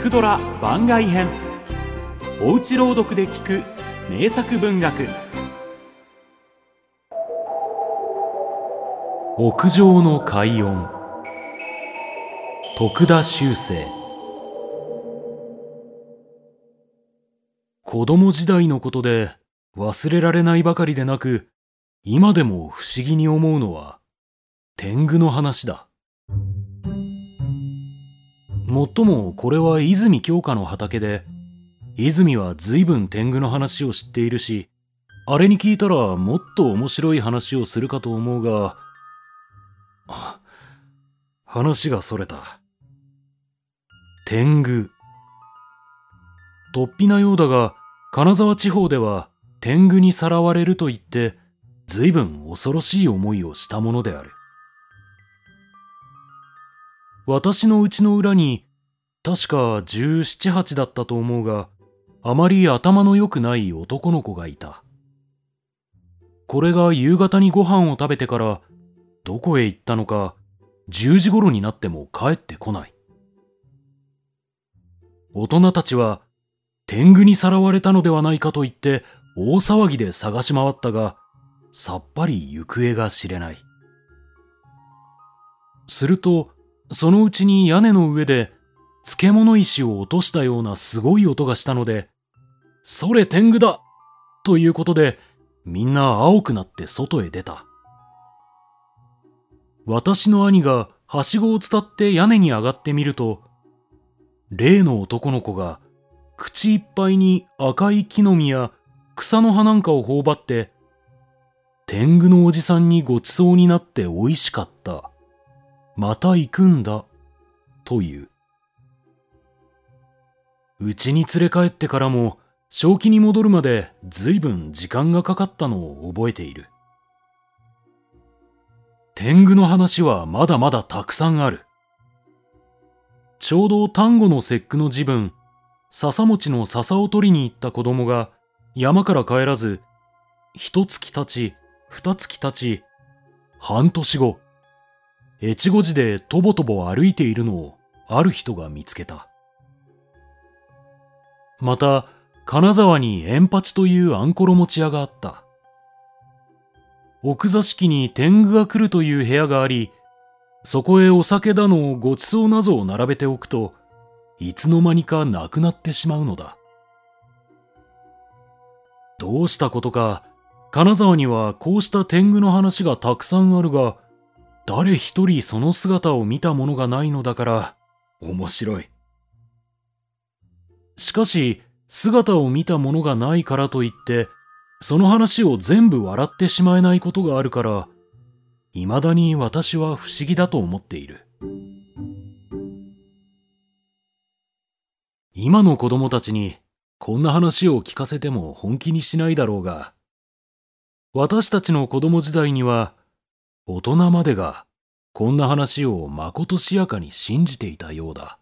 くドラ番外編。おうち朗読で聞く名作文学。屋上の快音徳田修正。子供時代のことで忘れられないばかりでなく今でも不思議に思うのは天狗の話だ。もっともこれは泉鏡花の畑で、泉は随分天狗の話を知っているし、あれに聞いたらもっと面白い話をするかと思うが、話がそれた。天狗。突飛なようだが、金沢地方では天狗にさらわれると言って、随分恐ろしい思いをしたものである。私の家の裏に、確か17、8だったと思うが、あまり頭の良くない男の子がいた。これが夕方にご飯を食べてから、どこへ行ったのか、10時頃になっても帰ってこない。大人たちは、天狗にさらわれたのではないかと言って大騒ぎで探し回ったが、さっぱり行方が知れない。すると、そのうちに屋根の上で漬物石を落としたようなすごい音がしたので、それ天狗だということで、みんな青くなって外へ出た。私の兄がはしごを伝って屋根に上がってみると、例の男の子が口いっぱいに赤い木の実や草の葉なんかを頬張って、天狗のおじさんにごちそうになって美味しかった。また行くんだ、という。うちに連れ帰ってからも、正気に戻るまで随分時間がかかったのを覚えている。天狗の話はまだまだたくさんある。ちょうど丹後の節句の時分、笹餅の笹を取りに行った子供が山から帰らず、一月経ち、二月経ち、半年後、越後寺でとぼとぼ歩いているのをある人が見つけた。また、金沢に円八というあんころ餅屋があった。奥座敷に天狗が来るという部屋があり、そこへお酒だのごちそうなぞを並べておくと、いつの間にかなくなってしまうのだ。どうしたことか、金沢にはこうした天狗の話がたくさんあるが、誰一人その姿を見たものがないのだから、面白い。しかし、姿を見たものがないからといって、その話を全部笑ってしまえないことがあるから、未だに私は不思議だと思っている。今の子供たちにこんな話を聞かせても本気にしないだろうが、私たちの子供時代には大人までがこんな話をまことしやかに信じていたようだ。